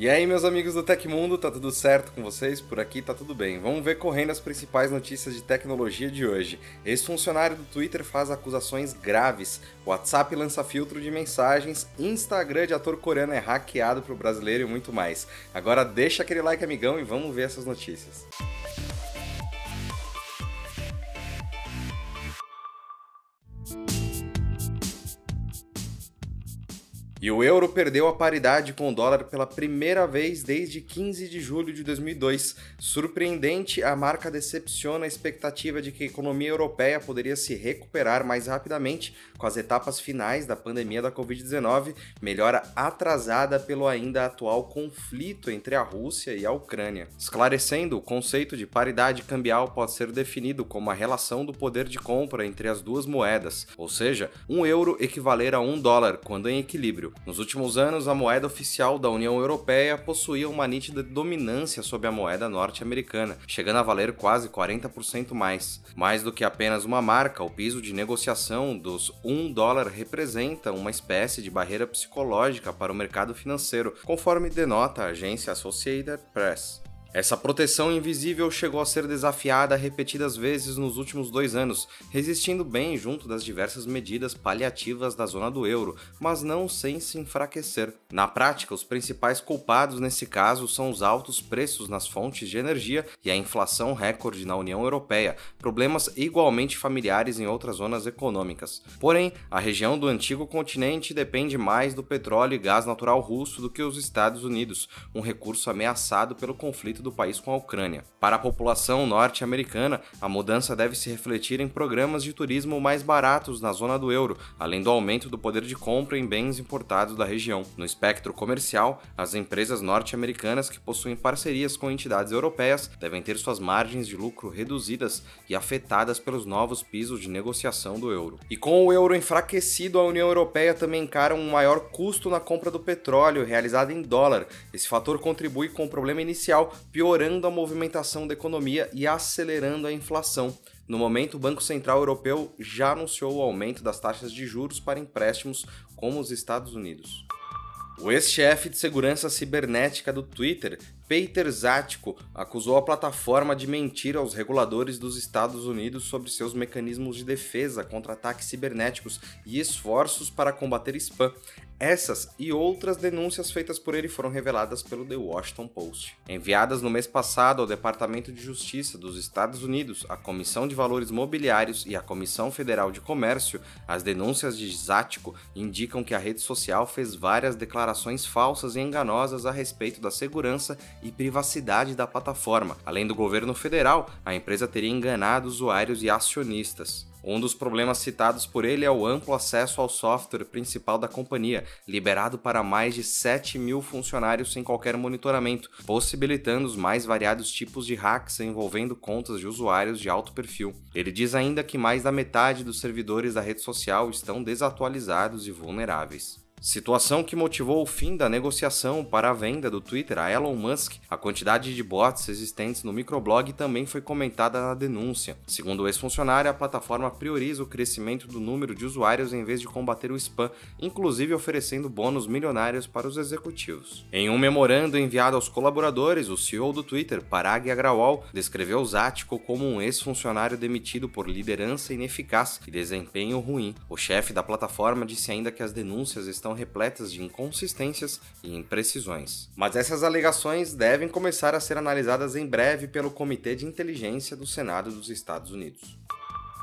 E aí, meus amigos do Tecmundo, tá tudo certo com vocês? Por aqui tá tudo bem. Vamos ver correndo as principais notícias de tecnologia de hoje. Ex-funcionário do Twitter faz acusações graves, WhatsApp lança filtro de mensagens, Instagram de ator coreano é hackeado pro brasileiro e muito mais. Agora deixa aquele like, amigão, e vamos ver essas notícias. E o euro perdeu a paridade com o dólar pela primeira vez desde 15 de julho de 2002. Surpreendente, a marca decepciona a expectativa de que a economia europeia poderia se recuperar mais rapidamente com as etapas finais da pandemia da Covid-19, melhora atrasada pelo ainda atual conflito entre a Rússia e a Ucrânia. Esclarecendo, o conceito de paridade cambial pode ser definido como a relação do poder de compra entre as duas moedas, ou seja, um euro equivaler a um dólar quando em equilíbrio. Nos últimos anos, a moeda oficial da União Europeia possuía uma nítida dominância sobre a moeda norte-americana, chegando a valer quase 40% mais. Mais do que apenas uma marca, o piso de negociação dos 1 dólar representa uma espécie de barreira psicológica para o mercado financeiro, conforme denota a agência Associated Press. Essa proteção invisível chegou a ser desafiada repetidas vezes nos últimos dois anos, resistindo bem junto das diversas medidas paliativas da zona do euro, mas não sem se enfraquecer. Na prática, os principais culpados nesse caso são os altos preços nas fontes de energia e a inflação recorde na União Europeia, problemas igualmente familiares em outras zonas econômicas. Porém, a região do antigo continente depende mais do petróleo e gás natural russo do que os Estados Unidos, um recurso ameaçado pelo conflito do país com a Ucrânia. Para a população norte-americana, a mudança deve se refletir em programas de turismo mais baratos na zona do euro, além do aumento do poder de compra em bens importados da região. No espectro comercial, as empresas norte-americanas que possuem parcerias com entidades europeias devem ter suas margens de lucro reduzidas e afetadas pelos novos pisos de negociação do euro. E com o euro enfraquecido, a União Europeia também encara um maior custo na compra do petróleo realizado em dólar. Esse fator contribui com o problema inicial, piorando a movimentação da economia e acelerando a inflação. No momento, o Banco Central Europeu já anunciou o aumento das taxas de juros para empréstimos como os Estados Unidos. O ex-chefe de segurança cibernética do Twitter, Peter Zatko, acusou a plataforma de mentir aos reguladores dos Estados Unidos sobre seus mecanismos de defesa contra ataques cibernéticos e esforços para combater spam. Essas e outras denúncias feitas por ele foram reveladas pelo The Washington Post. Enviadas no mês passado ao Departamento de Justiça dos Estados Unidos, a Comissão de Valores Mobiliários e a Comissão Federal de Comércio, as denúncias de Zático indicam que a rede social fez várias declarações falsas e enganosas a respeito da segurança e privacidade da plataforma. Além do governo federal, a empresa teria enganado usuários e acionistas. Um dos problemas citados por ele é o amplo acesso ao software principal da companhia, liberado para mais de 7 mil funcionários sem qualquer monitoramento, possibilitando os mais variados tipos de hacks envolvendo contas de usuários de alto perfil. Ele diz ainda que mais da metade dos servidores da rede social estão desatualizados e vulneráveis. Situação que motivou o fim da negociação para a venda do Twitter a Elon Musk. A quantidade de bots existentes no microblog também foi comentada na denúncia. Segundo o ex-funcionário, a plataforma prioriza o crescimento do número de usuários em vez de combater o spam, inclusive oferecendo bônus milionários para os executivos. Em um memorando enviado aos colaboradores, o CEO do Twitter, Parag Agrawal, descreveu Zático como um ex-funcionário demitido por liderança ineficaz e desempenho ruim. O chefe da plataforma disse ainda que as denúncias estão estão repletas de inconsistências e imprecisões. Mas essas alegações devem começar a ser analisadas em breve pelo Comitê de Inteligência do Senado dos Estados Unidos.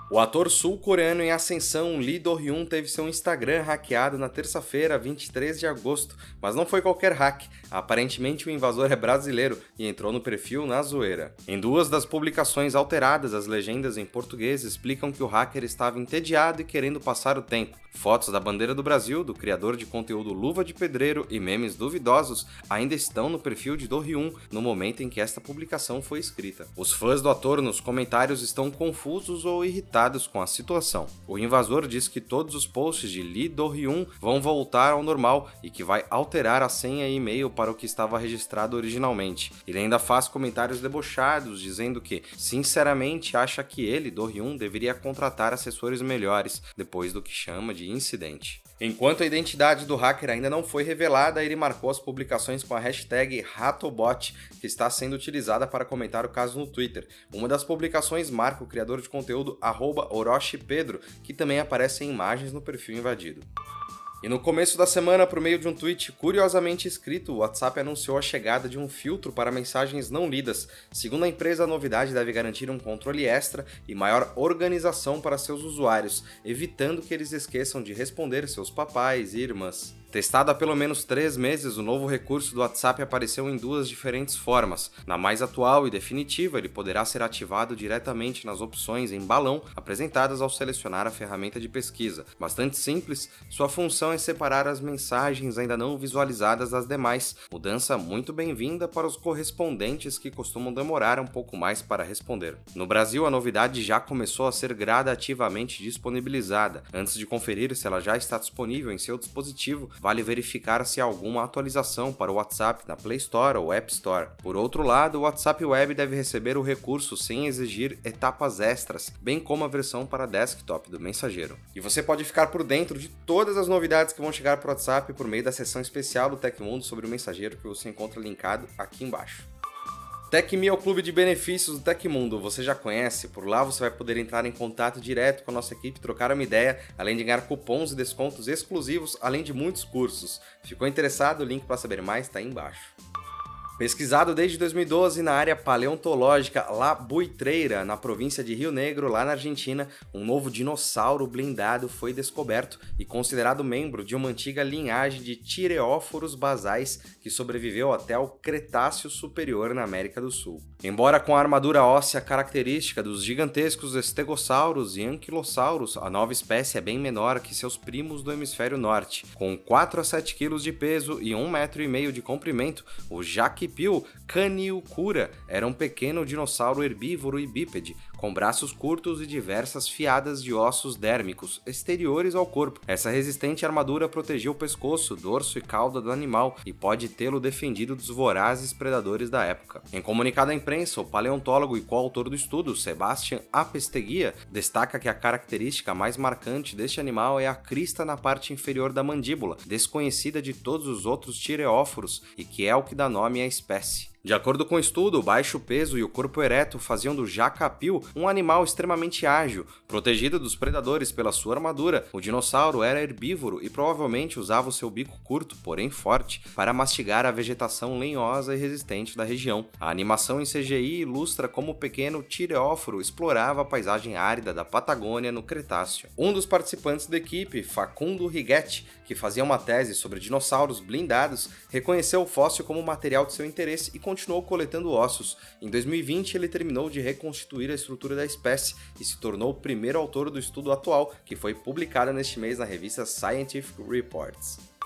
O ator sul-coreano em ascensão Lee Do-hyun teve seu Instagram hackeado na terça-feira, 23 de agosto, mas não foi qualquer hack. Aparentemente o invasor é brasileiro e entrou no perfil na zoeira. Em duas das publicações alteradas, as legendas em português explicam que o hacker estava entediado e querendo passar o tempo. Fotos da bandeira do Brasil, do criador de conteúdo Luva de Pedreiro e memes duvidosos ainda estão no perfil de Do-hyun no momento em que esta publicação foi escrita. Os fãs do ator nos comentários estão confusos ou irritados com a situação. O invasor diz que todos os posts de Lee Do-hyun vão voltar ao normal e que vai alterar a senha e e-mail para o que estava registrado originalmente. Ele ainda faz comentários debochados dizendo que, sinceramente, acha que ele, Do-hyun, deveria contratar assessores melhores depois do que chama de incidente. Enquanto a identidade do hacker ainda não foi revelada, ele marcou as publicações com a hashtag Ratobot, que está sendo utilizada para comentar o caso no Twitter. Uma das publicações marca o criador de conteúdo Orochi Pedro, que também aparece em imagens no perfil invadido. E no começo da semana, por meio de um tweet curiosamente escrito, o WhatsApp anunciou a chegada de um filtro para mensagens não lidas. Segundo a empresa, a novidade deve garantir um controle extra e maior organização para seus usuários, evitando que eles esqueçam de responder seus papais e irmãs. Testado há pelo menos três meses, o novo recurso do WhatsApp apareceu em duas diferentes formas. Na mais atual e definitiva, ele poderá ser ativado diretamente nas opções em balão apresentadas ao selecionar a ferramenta de pesquisa. Bastante simples, sua função é separar as mensagens ainda não visualizadas das demais, mudança muito bem-vinda para os correspondentes que costumam demorar um pouco mais para responder. No Brasil, a novidade já começou a ser gradativamente disponibilizada. Antes de conferir se ela já está disponível em seu dispositivo, vale verificar se há alguma atualização para o WhatsApp na Play Store ou App Store. Por outro lado, o WhatsApp Web deve receber o recurso sem exigir etapas extras, bem como a versão para desktop do mensageiro. E você pode ficar por dentro de todas as novidades que vão chegar para o WhatsApp por meio da seção especial do Tecmundo sobre o mensageiro que você encontra linkado aqui embaixo. TecMe é o clube de benefícios do Tecmundo. Você já conhece? Por lá você vai poder entrar em contato direto com a nossa equipe, trocar uma ideia, além de ganhar cupons e descontos exclusivos, além de muitos cursos. Ficou interessado? O link para saber mais está aí embaixo. Pesquisado desde 2012 na área paleontológica La Buitreira, na província de Rio Negro, lá na Argentina, um novo dinossauro blindado foi descoberto e considerado membro de uma antiga linhagem de tireóforos basais que sobreviveu até o Cretáceo Superior na América do Sul. Embora com a armadura óssea característica dos gigantescos estegossauros e anquilossauros, a nova espécie é bem menor que seus primos do hemisfério norte. Com 4 a 7 kg de peso e 1,5 metro e meio de comprimento, o Jaque Arquipil caniucura era um pequeno dinossauro herbívoro e bípede, com braços curtos e diversas fiadas de ossos dérmicos exteriores ao corpo. Essa resistente armadura protegia o pescoço, dorso e cauda do animal e pode tê-lo defendido dos vorazes predadores da época. Em comunicado à imprensa, o paleontólogo e coautor do estudo, Sebastian Apesteguia, destaca que a característica mais marcante deste animal é a crista na parte inferior da mandíbula, desconhecida de todos os outros tireóforos e que é o que dá nome à espécie. De acordo com o estudo, o baixo peso e o corpo ereto faziam do jacapil um animal extremamente ágil. Protegido dos predadores pela sua armadura, o dinossauro era herbívoro e provavelmente usava o seu bico curto, porém forte, para mastigar a vegetação lenhosa e resistente da região. A animação em CGI ilustra como o pequeno tireóforo explorava a paisagem árida da Patagônia no Cretáceo. Um dos participantes da equipe, Facundo Righetti, que fazia uma tese sobre dinossauros blindados, reconheceu o fóssil como material de seu interesse e continuou coletando ossos. Em 2020, ele terminou de reconstituir a estrutura da espécie e se tornou o primeiro autor do estudo atual, que foi publicado neste mês na revista Scientific Reports.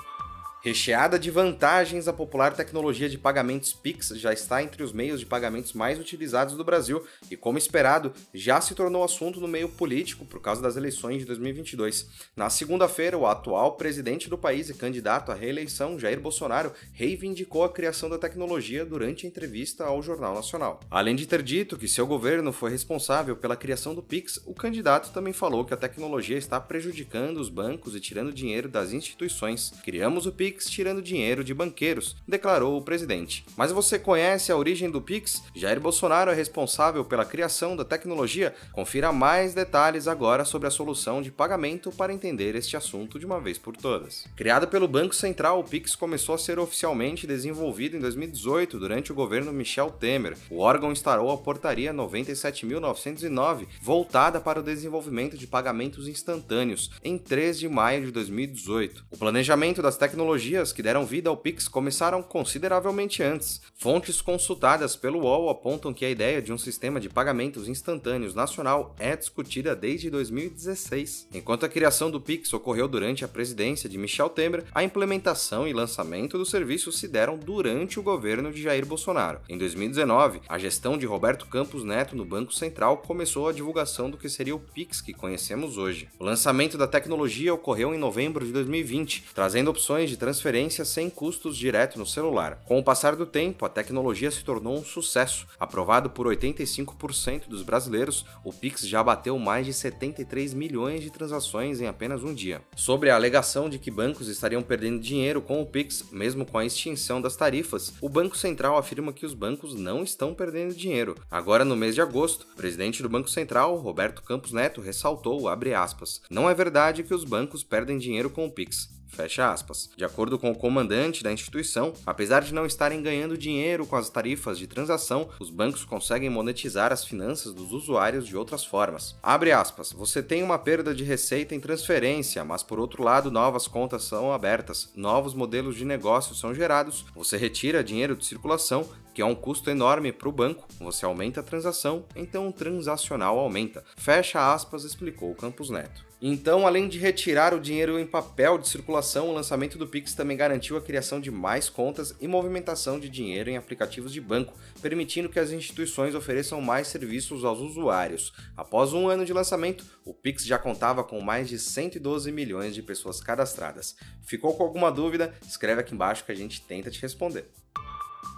Recheada de vantagens, a popular tecnologia de pagamentos Pix já está entre os meios de pagamentos mais utilizados do Brasil e, como esperado, já se tornou assunto no meio político por causa das eleições de 2022. Na segunda-feira, o atual presidente do país e candidato à reeleição, Jair Bolsonaro, reivindicou a criação da tecnologia durante a entrevista ao Jornal Nacional. Além de ter dito que seu governo foi responsável pela criação do Pix, o candidato também falou que a tecnologia está prejudicando os bancos e tirando dinheiro das instituições. Criamos o Pix Pix tirando dinheiro de banqueiros, declarou o presidente. Mas você conhece a origem do Pix? Jair Bolsonaro é responsável pela criação da tecnologia? Confira mais detalhes agora sobre a solução de pagamento para entender este assunto de uma vez por todas. Criado pelo Banco Central, o Pix começou a ser oficialmente desenvolvido em 2018 durante o governo Michel Temer. O órgão instaurou a Portaria 97.909, voltada para o desenvolvimento de pagamentos instantâneos, em 3 de maio de 2018. O planejamento das tecnologias tecnologias que deram vida ao Pix começaram consideravelmente antes. Fontes consultadas pelo UOL apontam que a ideia de um sistema de pagamentos instantâneos nacional é discutida desde 2016. Enquanto a criação do Pix ocorreu durante a presidência de Michel Temer, a implementação e lançamento do serviço se deram durante o governo de Jair Bolsonaro. Em 2019, a gestão de Roberto Campos Neto no Banco Central começou a divulgação do que seria o Pix que conhecemos hoje. O lançamento da tecnologia ocorreu em novembro de 2020, trazendo opções de transferência sem custos direto no celular. Com o passar do tempo, a tecnologia se tornou um sucesso. Aprovado por 85% dos brasileiros, o Pix já bateu mais de 73 milhões de transações em apenas um dia. Sobre a alegação de que bancos estariam perdendo dinheiro com o Pix, mesmo com a extinção das tarifas, o Banco Central afirma que os bancos não estão perdendo dinheiro. Agora, no mês de agosto, o presidente do Banco Central, Roberto Campos Neto, ressaltou, aspas, não é verdade que os bancos perdem dinheiro com o Pix. Fecha aspas. De acordo com o comandante da instituição, apesar de não estarem ganhando dinheiro com as tarifas de transação, os bancos conseguem monetizar as finanças dos usuários de outras formas. Abre aspas. Você tem uma perda de receita em transferência, mas por outro lado, novas contas são abertas, novos modelos de negócio são gerados, você retira dinheiro de circulação que é um custo enorme para o banco, você aumenta a transação, então o transacional aumenta. Fecha aspas, explicou Campos Neto. Então, além de retirar o dinheiro em papel de circulação, o lançamento do Pix também garantiu a criação de mais contas e movimentação de dinheiro em aplicativos de banco, permitindo que as instituições ofereçam mais serviços aos usuários. Após um ano de lançamento, o Pix já contava com mais de 112 milhões de pessoas cadastradas. Ficou com alguma dúvida? Escreve aqui embaixo que a gente tenta te responder.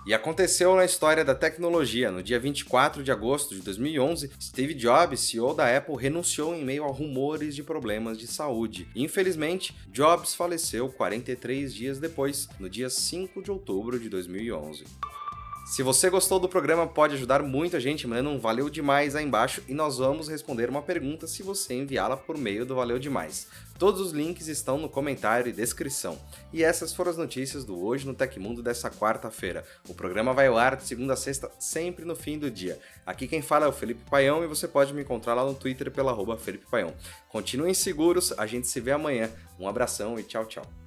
E aconteceu na história da tecnologia. No dia 24 de agosto de 2011, Steve Jobs, CEO da Apple, renunciou em meio a rumores de problemas de saúde. Infelizmente, Jobs faleceu 43 dias depois, no dia 5 de outubro de 2011. Se você gostou do programa, pode ajudar muito a gente mandando um valeu demais aí embaixo e nós vamos responder uma pergunta se você enviá-la por meio do Valeu Demais. Todos os links estão no comentário e descrição. E essas foram as notícias do Hoje no Tecmundo dessa quarta-feira. O programa vai ao ar de segunda a sexta, sempre no fim do dia. Aqui quem fala é o Felipe Paião e você pode me encontrar lá no Twitter pela arroba Felipe Paião. Continuem seguros, a gente se vê amanhã. Um abração e tchau, tchau.